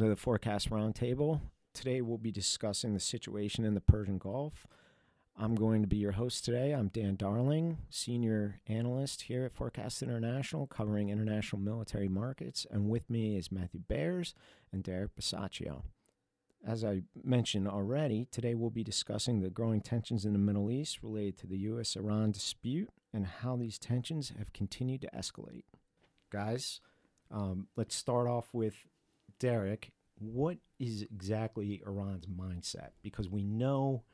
To the Forecast Roundtable. Today we'll be discussing the situation in the Persian Gulf. I'm going to be your host today. I'm Dan Darling, senior analyst here at Forecast International, covering international military markets. And with me is Matthew Beres and Derek Bisaccio. As I mentioned already, today we'll be discussing the growing tensions in the Middle East related to the U.S. Iran dispute and how these tensions have continued to escalate. Guys, um, let's start off with Derek. What is exactly Iran's mindset? Because we know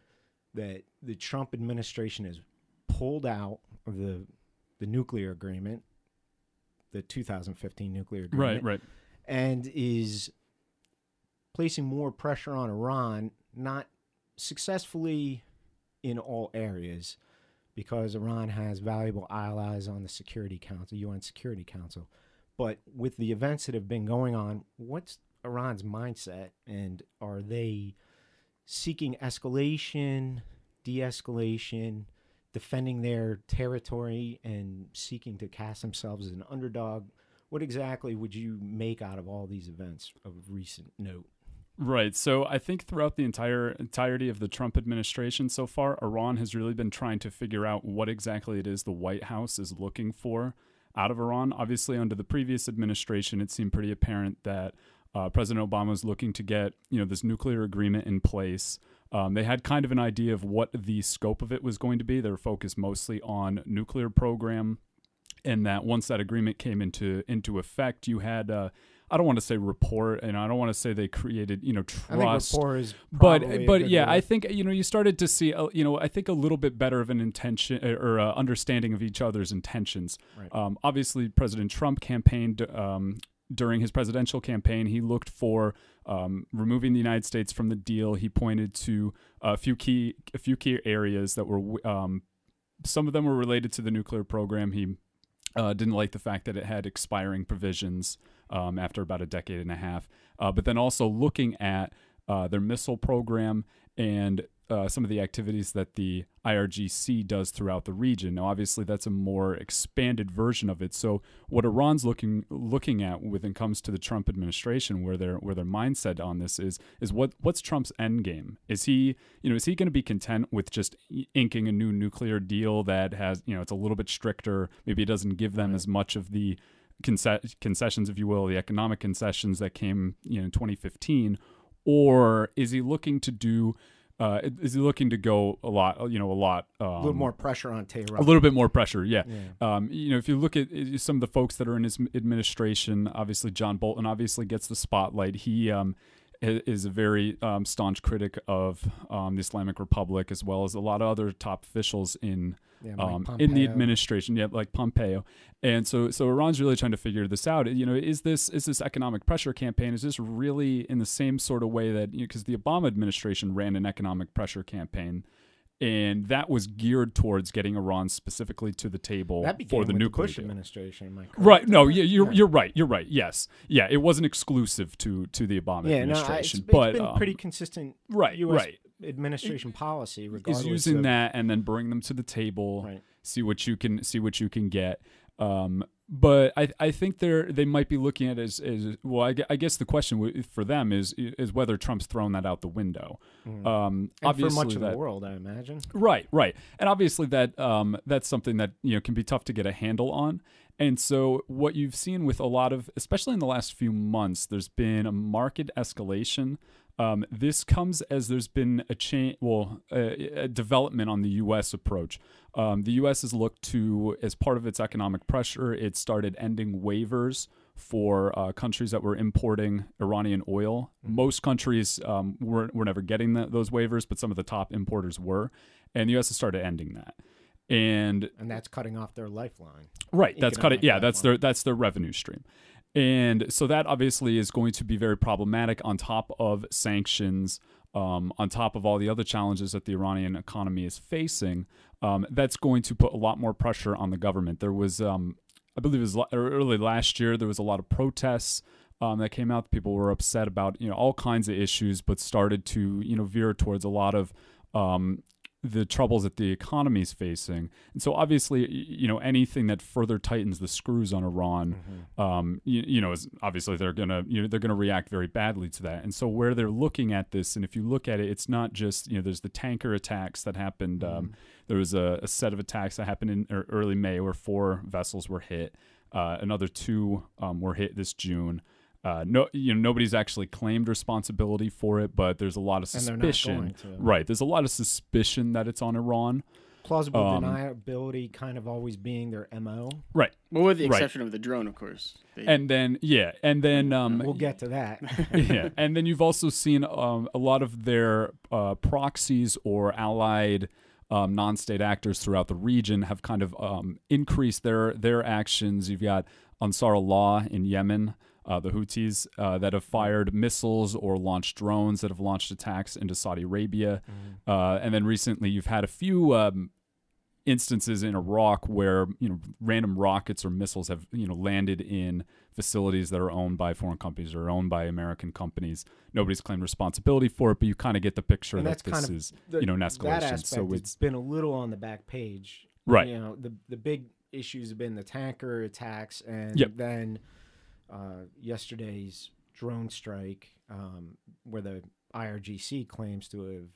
that the Trump administration has pulled out of the the nuclear agreement, the 2015 nuclear agreement, Right, right. and is placing more pressure on Iran, not successfully in all areas, because Iran has valuable allies on the Security Council, UN Security Council. But with the events that have been going on, what's Iran's mindset, and are they seeking escalation, de-escalation, defending their territory, and seeking to cast themselves as an underdog? What exactly would you make out of all these events of recent note? Right. So I think throughout the entire entirety of the Trump administration so far, Iran has really been trying to figure out what exactly it is the White House is looking for out of Iran. Obviously, under the previous administration, it seemed pretty apparent that uh, President Obama was looking to get you know this nuclear agreement in place. Um, they had kind of an idea of what the scope of it was going to be. They were focused mostly on nuclear program, and that once that agreement came into into effect, you had. Uh, I don't want to say rapport, and I don't want to say they created, you know, trust. I think rapport is but but yeah, word. I think you know you started to see, you know, I think a little bit better of an intention or uh, understanding of each other's intentions. Right. Um, obviously, President Trump campaigned um, during his presidential campaign. He looked for um, removing the United States from the deal. He pointed to a few key a few key areas that were um, some of them were related to the nuclear program. He uh, didn't like the fact that it had expiring provisions um, after about a decade and a half. Uh, but then also looking at uh, their missile program and uh, some of the activities that the IRGC does throughout the region. Now, obviously, that's a more expanded version of it. So, what Iran's looking looking at when it comes to the Trump administration, where their where their mindset on this is, is what what's Trump's end game? Is he you know is he going to be content with just inking a new nuclear deal that has you know it's a little bit stricter? Maybe it doesn't give them as much of the concessions, if you will, the economic concessions that came you know in 2015, or is he looking to do? Uh, is he looking to go a lot? You know, a lot. Um, a little more pressure on Tehran. a little bit more pressure, yeah. Yeah. Um, you know, if you look at some of the folks that are in his administration, obviously John Bolton obviously gets the spotlight. He um, is a very um, staunch critic of um, the Islamic Republic, as well as a lot of other top officials in Yeah, um, in the administration, yeah, like Pompeo. And so, so Iran's really trying to figure this out. You know, is this is this economic pressure campaign? Is this really in the same sort of way that because the Obama administration ran an economic pressure campaign, and that was geared towards getting Iran specifically to the table for the with nuclear the Bush deal. administration. Right? No, yeah, you're you're right. You're right. Yes, yeah. It wasn't exclusive to to the Obama administration. Yeah, no, I- it's, administration, it's but been um, pretty consistent. right, U.S. right. Administration policy, regardless Is using of, that and then bring them to the table. Right. see what you can see what you can get. Um, but I I think they're they might be looking at it as, as well. I, I guess the question for them is is whether Trump's thrown that out the window. Mhm. Um, And for obviously much of the world, I imagine. Right, right. And obviously that um, that's something that you know can be tough to get a handle on. And so what you've seen with a lot of especially in the last few months, there's been a market escalation. Um, this comes as there's been a change, well, a, a development on the U.S. approach. Um, the U.S. has looked to, as part of its economic pressure, it started ending waivers for uh, countries that were importing Iranian oil. Most countries um, were, were never getting the, those waivers, but some of the top importers were. And the U.S. has started ending that. And And that's cutting off their lifeline. right, that's cutting. Yeah, that's their that's their revenue stream. And so that obviously is going to be very problematic on top of sanctions, um, on top of all the other challenges that the Iranian economy is facing. Um, that's going to put a lot more pressure on the government. There was, um, I believe it was early last year, there was a lot of protests um, that came out. People were upset about you know all kinds of issues, but started to you know veer towards a lot of um, the troubles that the economy is facing. And so obviously, you know, anything that further tightens the screws on Iran, um, you, you know, is obviously they're gonna you know they're gonna react very badly to that. And so where they're looking at this, and if you look at it, it's not just you know there's the tanker attacks that happened. Um, there was a, a set of attacks that happened in early May where four vessels were hit. Uh, another two um, were hit this June. Uh, no, you know, nobody's actually claimed responsibility for it, but there's a lot of And not suspicion. going to. Right, there's a lot of suspicion that it's on Iran. Plausible Um, deniability kind of always being their mo. Right, Well, with the Right. exception of the drone, of course. They- and then yeah, and then um, We'll get to that. yeah, and then you've also seen um, a lot of their uh, proxies or allied um, non-state actors throughout the region have kind of um, increased their their actions. You've got Ansar Allah in Yemen, uh, the Houthis uh, that have fired missiles or launched drones that have launched attacks into Saudi Arabia, uh, and then recently you've had a few. Um, instances in Iraq where you know random rockets or missiles have you know landed in facilities that are owned by foreign companies or owned by American companies. Nobody's claimed responsibility for it, but you kind of get the picture and that this kind of is the- you know an escalation. So it's been a little on the back page. Right. You know, the the big issues have been the tanker attacks and Yep. then uh, yesterday's drone strike, um, where the IRGC claims to have,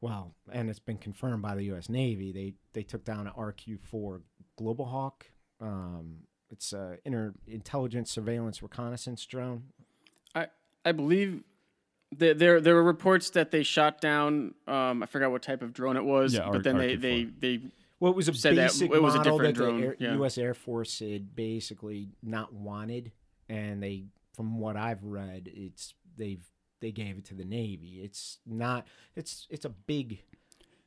well, and it's been confirmed by the U.S. Navy. They they took down an RQ-4 Global Hawk. Um, it's a inter intelligence surveillance reconnaissance drone. I I believe there there there were reports that they shot down. Um, I forgot what type of drone it was, Yeah, R- but then they, RQ-4. they they Well, it was a said that basic it was a model different that drone, the Air, yeah. U.S. Air Force had basically not wanted, and they, from what I've read, it's they've they gave it to the Navy. It's not. It's it's a big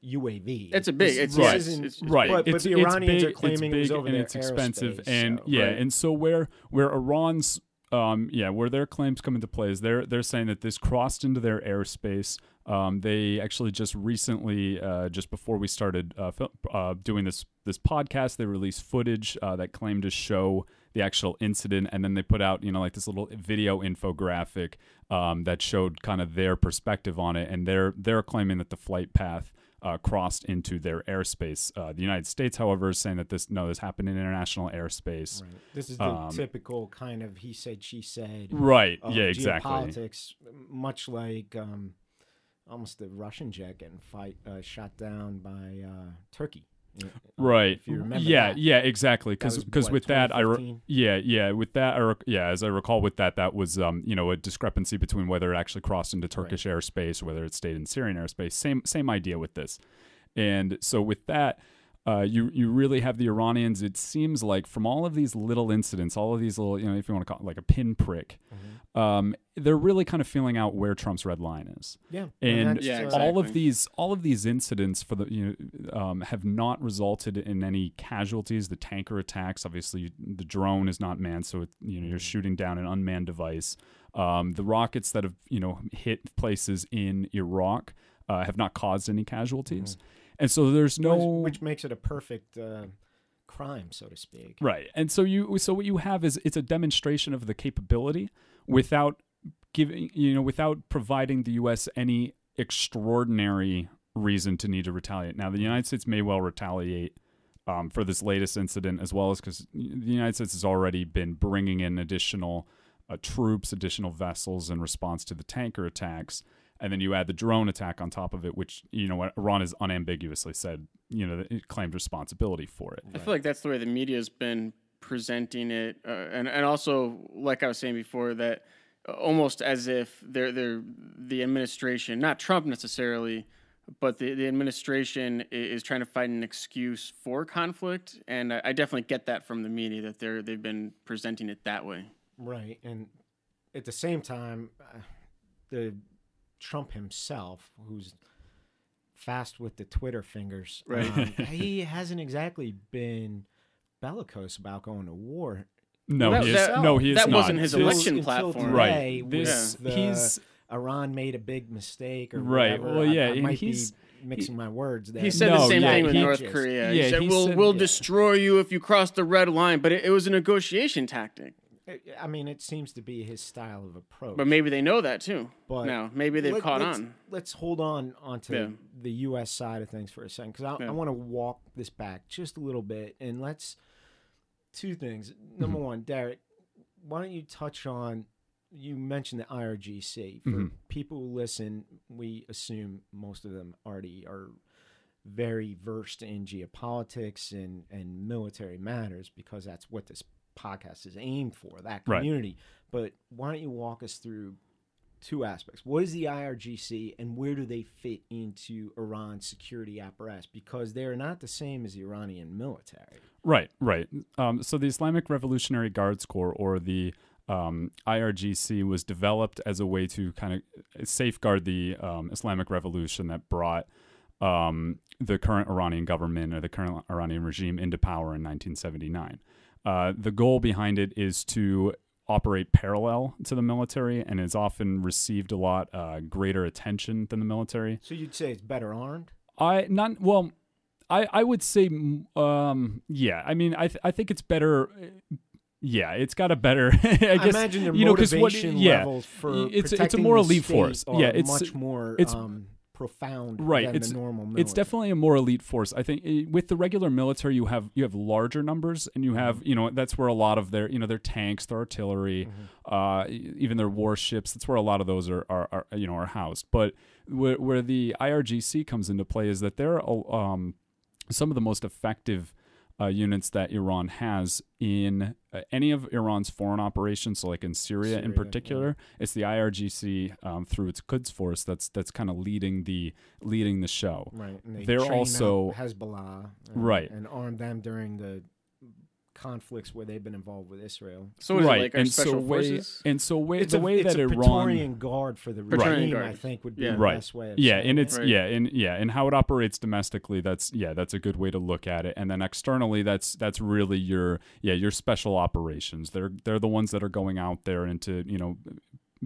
UAV. It's a big- it's- this right, isn't- it's- it's right. But, but it's, the it's Iranians big, are claiming it's it was big over and their it's expensive, airspace, and so- yeah, Right. and so where where Iran's um, yeah, where their claims come into play is they're they're saying that this crossed into their airspace. Um, they actually just recently, uh, just before we started uh, fil- uh, doing this this podcast, they released footage uh, that claimed to show the actual incident, and then they put out you know like this little video infographic um, that showed kind of their perspective on it, and they're they're claiming that the flight path uh, crossed into their airspace. Uh, the United States, however, is saying that this no, this happened in international airspace. Right. This is the Um, typical kind of he said she said. Right. yeah. Exactly. Geopolitics, much like um, almost the Russian jet getting fight uh, shot down by uh, Turkey. Uh, Right. If you remember yeah. that. Yeah. Exactly. Because because with that, I re- yeah yeah with that I rec- yeah as I recall with that that was um you know a discrepancy between whether it actually crossed into Turkish airspace or whether it stayed in Syrian airspace. Same same idea with this, and so with that. Uh, you you really have the Iranians. It seems like from all of these little incidents, all of these little, you know, if you want to call it like a pinprick, Mm-hmm. um, they're really kind of feeling out where Trump's red line is. Yeah, and Yeah, exactly. all of these all of these incidents for the you know um, have not resulted in any casualties the tanker attacks obviously the drone is not manned so it, you know you're shooting down an unmanned device um, the rockets that have you know hit places in Iraq uh, have not caused any casualties and so there's no which, which makes it a perfect uh, crime, so to speak. Right. And so you so what you have is it's a demonstration of the capability without giving you know without providing the US any extraordinary reason to need to retaliate. Now the United States may well retaliate um, for this latest incident as well as because the United States has already been bringing in additional uh, troops, additional vessels in response to the tanker attacks. And then you add the drone attack on top of it, which you know Iran has unambiguously said you know it claimed responsibility for it. I feel like that's the way the media's been presenting it, uh, and and also like I was saying before that uh, almost as if they're they're the administration, not Trump necessarily, but the, the administration is trying to find an excuse for conflict, and I, I definitely get that from the media that they're they've been presenting it that way. Right, and at the same time, uh, the Trump himself, who's fast with the Twitter fingers, Right. um, he hasn't exactly been bellicose about going to war. No, Well, he is, that- no, he is that not. wasn't his Until- election until platform. Right. today with This the he's Iran made a big mistake, or Right, whatever. well, yeah, I, and might he's- be mixing my words. There. He said No, the same yeah, thing with he North just- Korea. yeah, he said, he "We'll said- we'll yeah. destroy you if you cross the red line," but it, it was a negotiation tactic. I- mean, it seems to be his style of approach. But maybe they know that too. But now maybe they've let- caught let's, on. Let's hold on onto Yeah. the U.S. side of things for a second because I, Yeah. I want to walk this back just a little bit and let's two things. Number Mm-hmm. one, Derek, why don't you touch on? You mentioned the IRGC. For Mhm. people who listen, we assume most of them already are very versed in geopolitics and, and military matters because that's what this podcast is aimed for that Right. community. But why don't you walk us through two aspects? What is the IRGC and where do they fit into Iran's security apparatus? Because they're not the same as the Iranian military. Right, right. Um, so the Islamic Revolutionary Guards Corps, or the um, IRGC, was developed as a way to kind of safeguard the um, Islamic Revolution that brought um, the current Iranian government or the current Iranian regime into power in 1979. Uh, the goal behind it is to operate parallel to the military and is often received a lot uh, greater attention than the military. So you'd say it's better armed? I not well. I I would say um yeah. I mean I th- I think it's better. Yeah, it's got a better. I guess imagine their you know, 'cause what- motivation yeah, levels for it's it's a more elite force. Yeah, it's much more it's- um, profound Right, than it's- the normal military. It's definitely a more elite force. I think eh, with the regular military, you have you have larger numbers, and you have Mm-hmm. you know that's where a lot of their you know their tanks, their artillery, Mm-hmm. uh, even their warships. That's where a lot of those are, are, are you know are housed. But where, where the IRGC comes into play is that they're um, some of the most effective uh, units that Iran has in uh, any of Iran's foreign operations. So, like in Syria, in Syria, particular, it's the IRGC um, through its Quds force that's that's kind of leading the leading the show. Right. And they They're train also- Hezbollah, and, Right. and arm them during the conflicts where they've been involved with Israel. So what is right, it like our and special so way, forces? and so way It's the a, way it's that a Iran Praetorian guard for the regime, I think, would be Yeah. the Right. best way. Of yeah and it's Right. yeah and yeah and how it operates domestically that's yeah that's a good way to look at it and then externally that's that's really your yeah your special operations they're they're the ones that are going out there into you know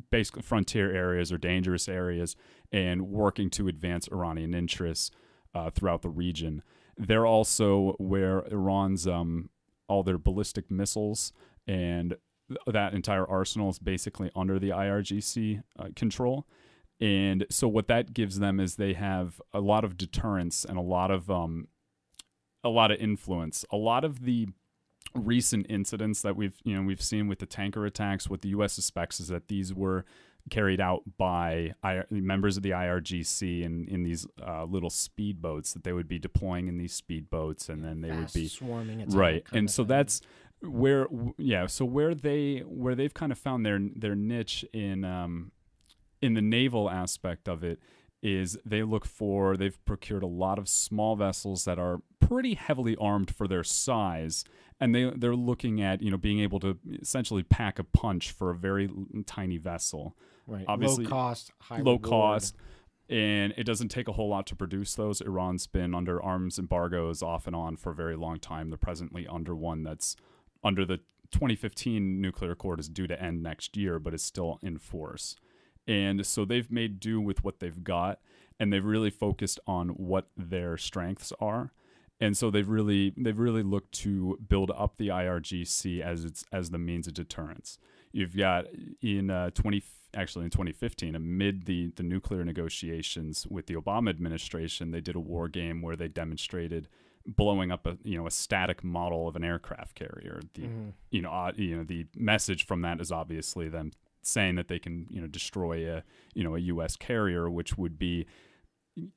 basically frontier areas or dangerous areas and working to advance iranian interests uh, throughout the region they're also where iran's um all their ballistic missiles and that entire arsenal is basically under the irgc uh, control and so what that gives them is they have a lot of deterrence and a lot of um a lot of influence. A lot of the recent incidents that we've you know we've seen with the tanker attacks, what the U.S. suspects is that these were carried out by members of the IRGC in in these uh, little speedboats that they would be deploying in these speedboats, and then they would be swarming right. and so thing. that's where yeah so where they where they've kind of found their their niche in um in the naval aspect of it is they look for they've procured a lot of small vessels that are pretty heavily armed for their size. And they they're looking at you know being able to essentially pack a punch for a very tiny vessel right. obviously low cost, high low reward. cost and it doesn't take a whole lot to produce those iran's been under arms embargoes off and on for a very long time they're presently under one that's under the 2015 nuclear accord is due to end next year but it's still in force and so they've made do with what they've got and they've really focused on what their strengths are and so they've really they've really looked to build up the IRGC as its as the means of deterrence. You've got in uh, 20 actually in 2015 amid the the nuclear negotiations with the Obama administration, they did a war game where they demonstrated blowing up a you know a static model of an aircraft carrier. The Mhm. you know uh, you know the message from that is obviously them saying that they can you know destroy a you know a U.S. carrier, which would be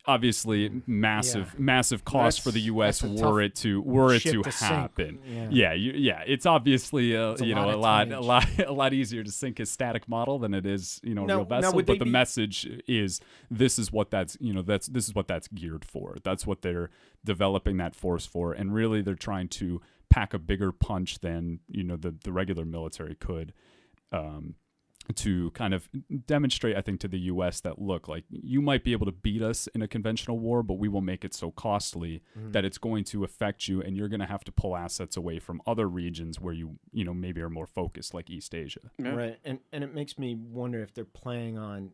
obviously massive massive cost for the U.S. were it to were it to, to sink. happen. Yeah. Yeah, you, yeah, it's obviously uh, It's a you know a lot a lot a lot easier to sink a static model than it is you know a Now- real vessel. but the be- message is this is what that's you know that's this is what that's geared for. That's what they're developing that force for, and really they're trying to pack a bigger punch than you know the the regular military could. Um, to kind of demonstrate, I think, to the U.S. that look, like you might be able to beat us in a conventional war, but we will make it so costly Mm-hmm. that it's going to affect you, and you're going to have to pull assets away from other regions where you, you know, maybe are more focused, like East Asia. Yeah. Right, and and it makes me wonder if they're playing on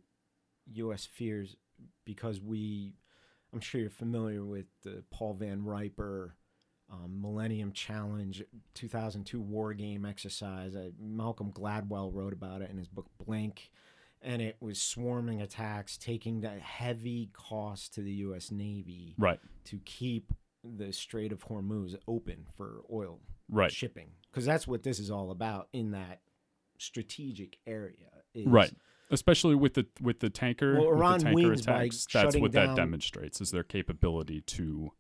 U.S. fears because we, I'm sure you're familiar with the Paul Van Riper um, Millennium Challenge 2002 war game exercise. Uh, Malcolm Gladwell wrote about it in his book Blink. And it was swarming attacks, taking that heavy cost to the U.S. Navy Right. to keep the Strait of Hormuz open for oil Right. shipping. Because that's what this is all about in that strategic area. is- Right. Especially with the with the tanker, Well, with the tanker attacks, that's what down- that demonstrates is their capability to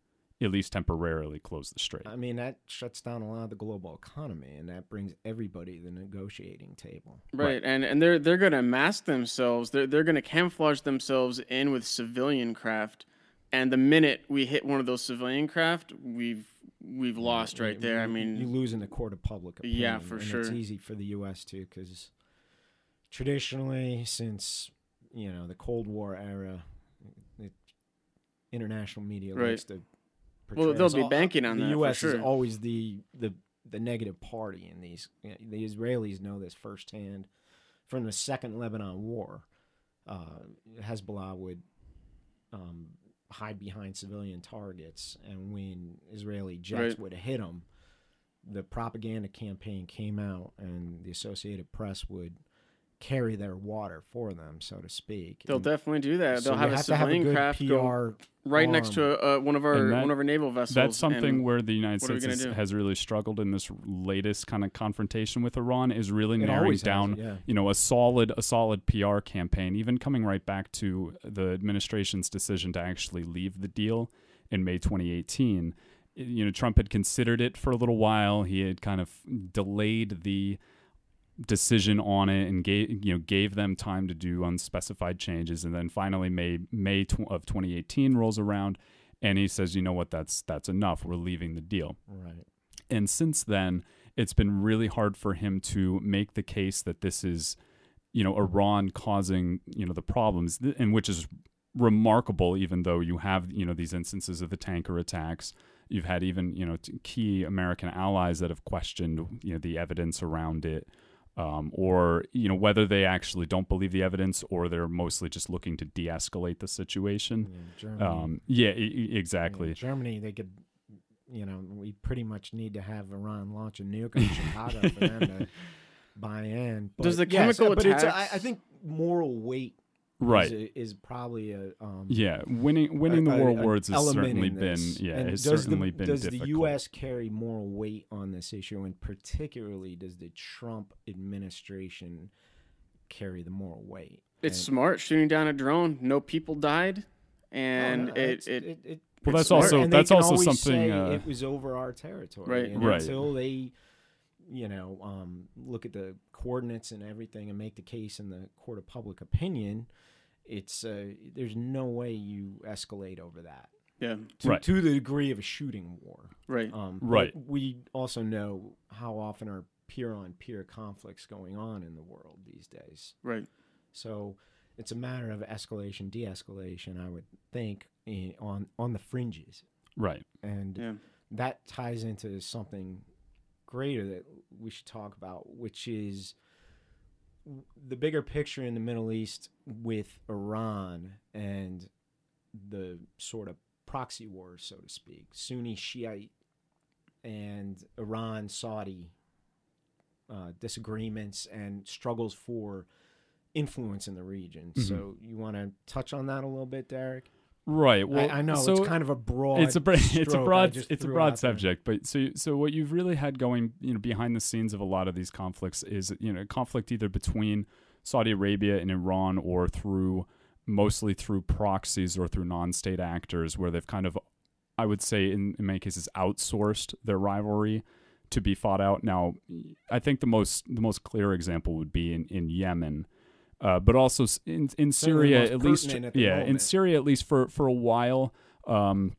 at least temporarily close the strait. I mean, that shuts down a lot of the global economy, and that brings everybody to the negotiating table. Right, and and they're they're gonna mask themselves. They're they're gonna camouflage themselves in with civilian craft, and the minute we hit one of those civilian craft, we've we've lost right You- there. I mean, you lose in the court of public opinion. Yeah, for and sure. It's easy for the U.S. too, because traditionally, since you know the Cold War era, the international media Right. likes to. Well, portray they'll us be banking on the that for U.S. is always the the the negative party in these. you know, the Israelis know this firsthand from the Second Lebanon War. Uh, Hezbollah would um, hide behind civilian targets, and when Israeli jets Right. would hit them, the propaganda campaign came out, and the Associated Press would carry their water for them, so to speak. they'll And definitely do that. so They'll you have a have to have a good craft PR go right next to uh, one of our that- one of our naval vessels. That's something and where the United what are we States gonna has, has really struggled in this latest kind of confrontation with Iran is really It narrowing always has, down, yeah. you know, a solid a solid PR campaign. Even coming right back to the administration's decision to actually leave the deal in May 2018. You know, Trump had considered it for a little while. He had kind of delayed the decision on it and gave you know gave them time to do unspecified changes. And then finally May May tw- of 2018 rolls around and he says you know what? That's that's enough. We're leaving the deal. Right. and since then it's been really hard for him to make the case that this is you know Iran causing you know the problems th- and which is remarkable even though you have you know these instances of the tanker attacks. You've had even you know t- key American allies that have questioned you know the evidence around it um, or you know whether they actually don't believe the evidence or they're mostly just looking to de-escalate the situation Yeah, um, yeah e- e- Yeah, exactly Germany, they could, you know, we pretty much need to have Iran launch a nuke on Chicago for them to buy in. But Does the yes, chemical but it's, I, I think moral weight right is, a- is probably a um, Yeah, winning winning a- the a- war an awards has certainly been yeah, And has certainly the, been does difficult. the U.S. carry more weight on this issue, and particularly does the Trump administration carry the moral weight? It's And- smart shooting down a drone. No people died, and no, it, it's- it, it- Well, that's smart. also and they that's can also something. say Uh, it was over our territory, Right. and Right. Until they, you know, um, look at the coordinates and everything and make the case in the court of public opinion, it's uh, there's no way you escalate over that yeah, to, Right. to the degree of a shooting war. right. Um, Right. We also know how often are peer-on-peer conflicts going on in the world these days. Right. So it's a matter of escalation, de-escalation. I would think in, on on the fringes, right. and Yeah. that ties into something greater that we should talk about, which is w- the bigger picture in the Middle East with Iran and the sort of proxy wars, so to speak, Sunni Shiite and Iran Saudi uh, disagreements and struggles for influence in the region. Mhm. So you want to touch on that a little bit, Derek? Right. Well, I, I know so it's kind of a broad. it's a it's a broad it's a broad out there. subject, but so so what you've really had going, you know, behind the scenes of a lot of these conflicts is you know conflict either between Saudi Arabia and Iran or through mostly through proxies or through non-state actors where they've kind of I would say in, in many cases outsourced their rivalry to be fought out. Now, I think the most the most clear example would be in in Yemen. Uh, but also in in Syria, at least, at yeah, in. Syria, at least for for a while, um,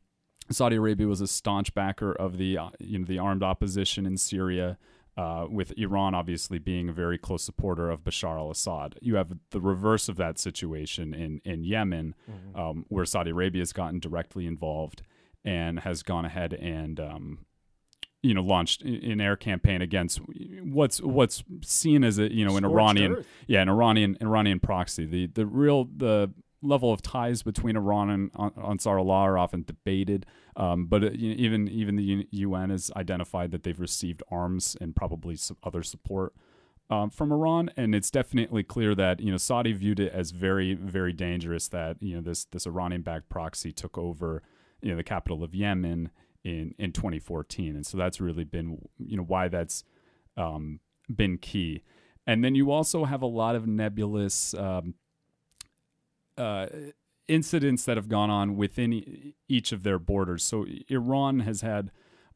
Saudi Arabia was a staunch backer of the uh, you know the armed opposition in Syria, uh, with Iran obviously being a very close supporter of Bashar al-Assad. You have the reverse of that situation in in Yemen, Mm-hmm. um, where Saudi Arabia has gotten directly involved and has gone ahead and um, you know launched an air campaign against what's what's seen as a you know an Scorched Iranian earth. yeah an Iranian Iranian proxy the the real the level of ties between Iran and Ansar Allah are often debated, um, but uh, even even the UN has identified that they've received arms and probably some other support um, from Iran, and it's definitely clear that you know Saudi viewed it as very very dangerous that you know this this Iranian-backed proxy took over you know the capital of Yemen in in 2014, and so that's really been you know why that's um, been key. And then you also have a lot of nebulous um, uh, incidents that have gone on within each of their borders. So Iran has had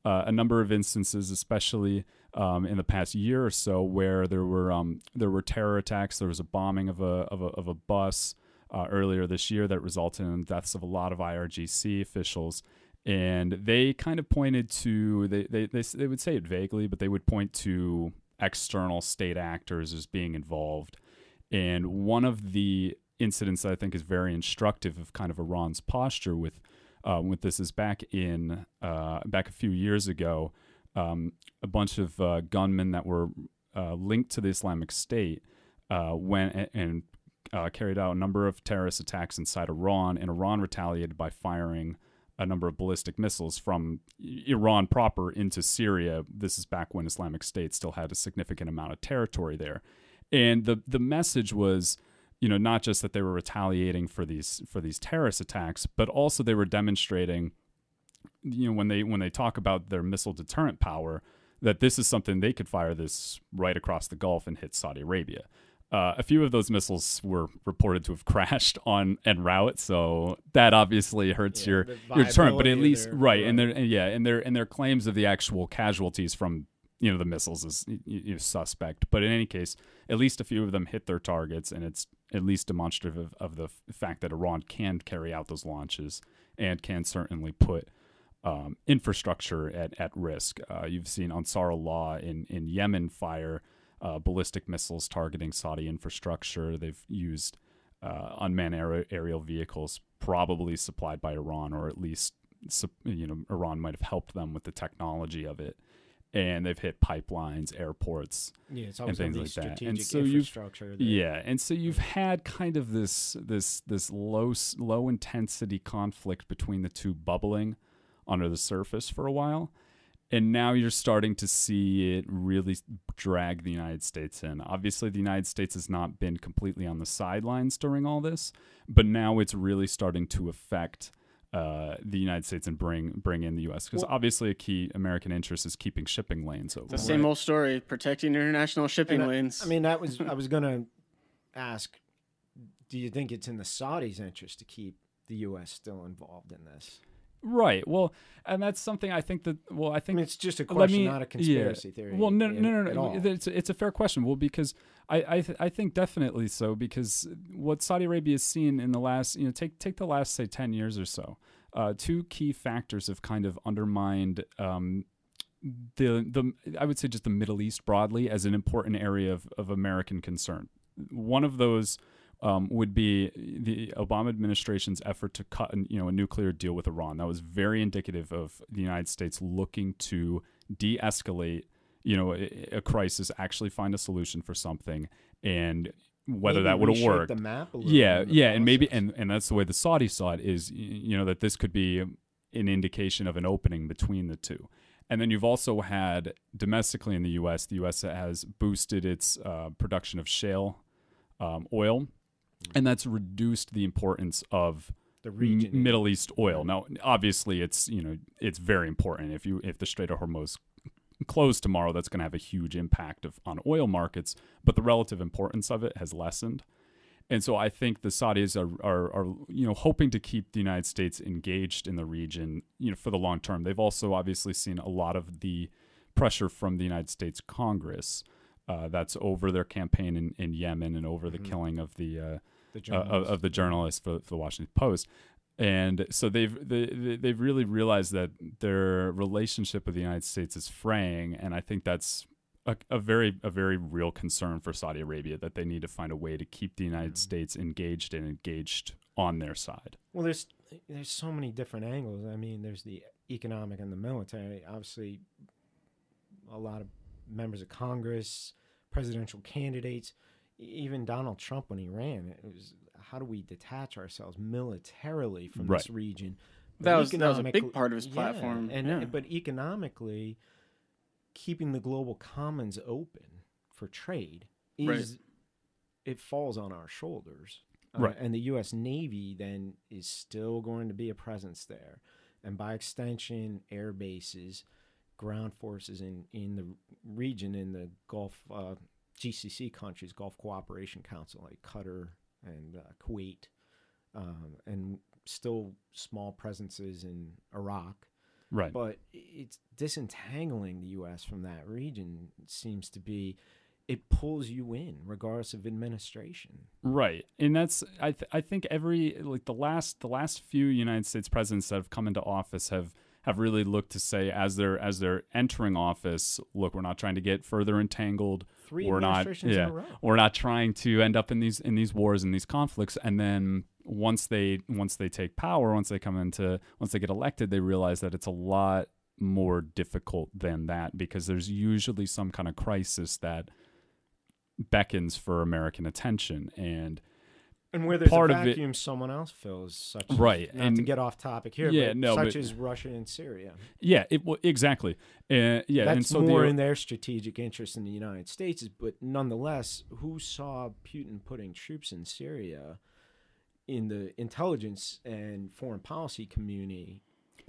uh, a number of instances, especially um, in the past year or so, where there were um, there were terror attacks. There was a bombing of a of a, of a bus uh, earlier this year that resulted in deaths of a lot of IRGC officials. And they kind of pointed to they, they they they would say it vaguely, but they would point to external state actors as being involved. And one of the incidents that I think is very instructive of kind of Iran's posture with uh, with this is back in uh, back a few years ago um, a bunch of uh, gunmen that were uh, linked to the Islamic State uh, went and uh, carried out a number of terrorist attacks inside Iran, and Iran retaliated by firing a number of ballistic missiles from Iran proper into Syria. This is back when Islamic State still had a significant amount of territory there, and the the message was you know not just that they were retaliating for these for these terrorist attacks but also they were demonstrating you know when they when they talk about their missile deterrent power that this is something they could fire this right across the Gulf and hit Saudi Arabia. Uh, a few of those missiles were reported to have crashed on en route, so that obviously hurts Yeah, your your deterrent. But at least their- right, and their and yeah, and their and their claims of the actual casualties from you know the missiles is y- y- suspect. But in any case, at least a few of them hit their targets, and it's at least demonstrative of, of the f- fact that Iran can carry out those launches and can certainly put um, infrastructure at, at risk. Uh, you've seen Ansar Allah in, in Yemen fire uh, ballistic missiles targeting Saudi infrastructure. They've used uh, unmanned aer- aerial vehicles, probably supplied by Iran, or at least you know Iran might have helped them with the technology of it. And they've hit pipelines, airports, Yeah, it's always things like that. And so you've- that- yeah, and so you've had kind of this this this low low intensity conflict between the two bubbling under the surface for a while, and now you're starting to see it really drag the United States in. Obviously, the United States has not been completely on the sidelines during all this, but now it's really starting to affect. Uh, the United States and bring bring in the U.S. because Well- obviously a key American interest is keeping shipping lanes open. The same old story, protecting international shipping And I- lanes. I mean, that was I was going to ask. Do you think it's in the Saudis' interest to keep the U.S. still involved in this? Right. Well, and that's something I think that. Well, I I think mean, it's just a question, me- not a conspiracy theory. Well, no, in- no, no, no. all. It's, it's a fair question. Well, because I, I, th- I think definitely so. Because what Saudi Arabia has seen in the last, you know, take take the last say ten years or so, uh, two key factors have kind of undermined. Um, the the I would say just the Middle East broadly as an important area of, of American concern. One of those um, would be the Obama administration's effort to cut an, you know a nuclear deal with Iran. That was very indicative of the United States looking to de-escalate you know a, a crisis, actually find a solution for something, and whether Maybe that would have worked. The map Yeah, yeah, and maybe and and that's the way the Saudis saw it is you know that this could be an indication of an opening between the two. And then you've also had domestically in the U.S., the U.S. has boosted its uh, production of shale um, oil, and that's reduced the importance of the M- region, Middle East oil. Now, obviously, it's you know it's very important. If you if the Strait of Hormuz closed tomorrow, that's going to have a huge impact of, on oil markets. But the relative importance of it has lessened, and so I think the Saudis are, are are you know hoping to keep the United States engaged in the region, you know, for the long term. They've also obviously seen a lot of the pressure from the United States Congress. Uh, that's over their campaign in, in Yemen and over the Mhm. killing of the uh, the uh, of, of the journalist for, for the Washington Post. And so they've they, they- they've really realized that their relationship with the United States is fraying, and I think that's a, a very a very real concern for Saudi Arabia that they need to find a way to keep the United Mhm. States engaged and engaged on their side. Well, there's there's so many different angles. I mean, there's the economic and the military. Obviously, a lot of members of Congress, presidential candidates, even Donald Trump when he ran, it was how do we detach ourselves militarily from Right. this region? That was- that was a big part of his yeah, platform, and yeah. but economically, keeping the global commons open for trade is Right. it falls on our shoulders. Uh, Right. and the U.S. Navy then is still going to be a presence there, and by extension, air bases, ground forces in in the region in the Gulf uh, GCC countries, Gulf Cooperation Council, like Qatar and uh, Kuwait, um, and still small presences in Iraq. Right. But it's disentangling the U.S. from that region seems to be. It pulls you in, regardless of administration. Right, and that's I th- I think every like the last the last few United States presidents that have come into office have have really looked to say as they're as they're entering office, look, we're not trying to get further entangled. Three we're not administrations yeah, in a row. we're not trying to end up in these in these wars and these conflicts. And then once they once they take power, once they come into once they get elected, they realize that it's a lot more difficult than that because there's usually some kind of crisis that beckons for American attention and And where there's part a of it- vacuum, someone else fills. Such Right, to and- get off topic here, Yeah, but no, such but- as Russia and Syria. yeah it well, exactly uh, yeah That's and so more the, in their strategic interest in the United States. But nonetheless, who saw Putin putting troops in Syria in the intelligence and foreign policy community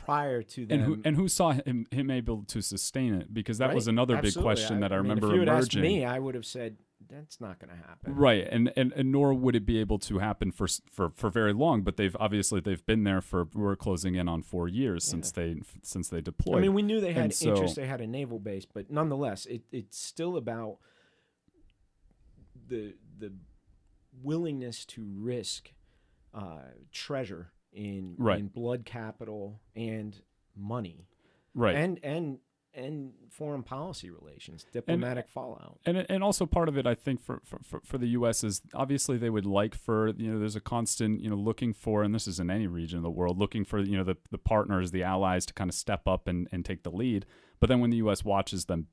prior to them? and who and who saw him him able to sustain it because that was another absolutely. big question that I, mean, remember if you had asked emerging. me, I would have said that's not going to happen. Right, and, and and nor would it be able to happen for for for very long. But they've obviously they've been there for we're closing in on four years since they since they deployed. I mean, we knew they had so- interest. They had a naval base, but nonetheless, it, it's still about the the willingness to risk uh, treasure in Right. in blood capital and money, right, and and and foreign policy relations, diplomatic fallout. and and also part of it, I think, for, for for for the U.S. is obviously they would like for you know there's a constant you know looking for, and this is in any region of the world, looking for you know the the partners, the allies to kind of step up and and take the lead. But then when the U.S. watches them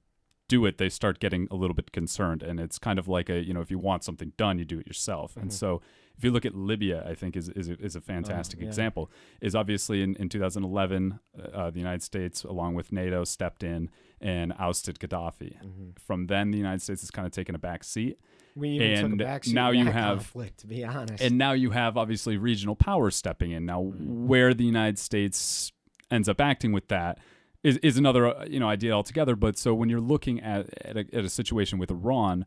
do it, they start getting a little bit concerned, and it's kind of like a you know if you want something done, you do it yourself. And mm-hmm. so if you look at Libya, I think is is a, is a fantastic oh, yeah. example. Is obviously in, in 2011, uh, uh, the United States along with NATO stepped in and ousted Gaddafi. Mm-hmm. From then, the United States has kind of taken a back seat. We even took and a backseat now you have- conflict, to be honest. And now you have obviously regional powers stepping in. Now, mm-hmm. where the United States ends up acting with that is, is another uh, you know idea altogether. But so when you're looking at at a, at a situation with Iran,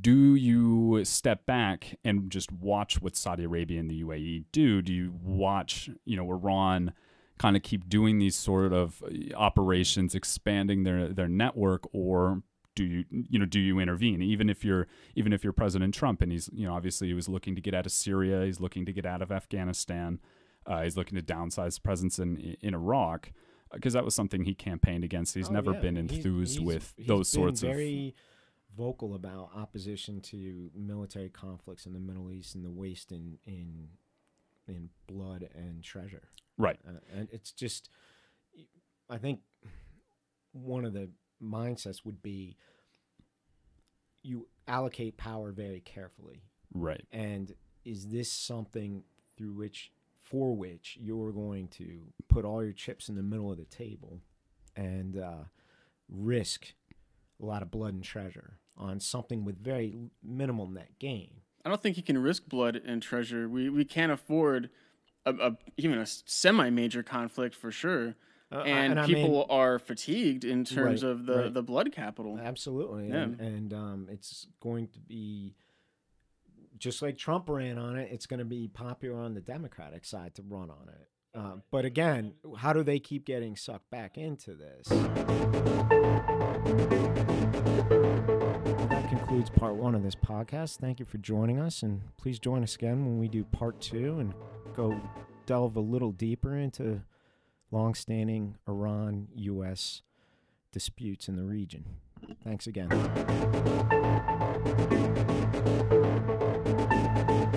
do you step back and just watch what Saudi Arabia and the UAE do? Do you watch you know Iran? kind of keep doing these sort of uh, operations expanding their their network or do you you know do you intervene even if you're even if you're President Trump and he's you know obviously he was looking to get out of Syria he's looking to get out of Afghanistan uh, he's looking to downsize presence in in Iraq because that was something he campaigned against he's Oh, never yeah. been enthused he's- with he's those sorts of very vocal about opposition to military conflicts in the Middle East and the waste in in in blood and treasure. right Uh, and it's just, I think one of the mindsets would be you allocate power very carefully. right And is this something through which, for which you're going to put all your chips in the middle of the table and uh, risk a lot of blood and treasure on something with very minimal net gain? I don't think you can risk blood and treasure. We we can't afford a, a even a semi major conflict for sure. Uh, I- and, I mean- people are fatigued in terms Right, of the, right. the blood capital. Absolutely. Yeah. And, and um, it's going to be just like Trump ran on it, it's going to be popular on the Democratic side to run on it. Uh, but again, how do they keep getting sucked back into this? That concludes part one of this podcast. Thank you for joining us, and please join us again when we do part two and go delve a little deeper into longstanding Iran U.S. disputes in the region. Thanks again. えっ?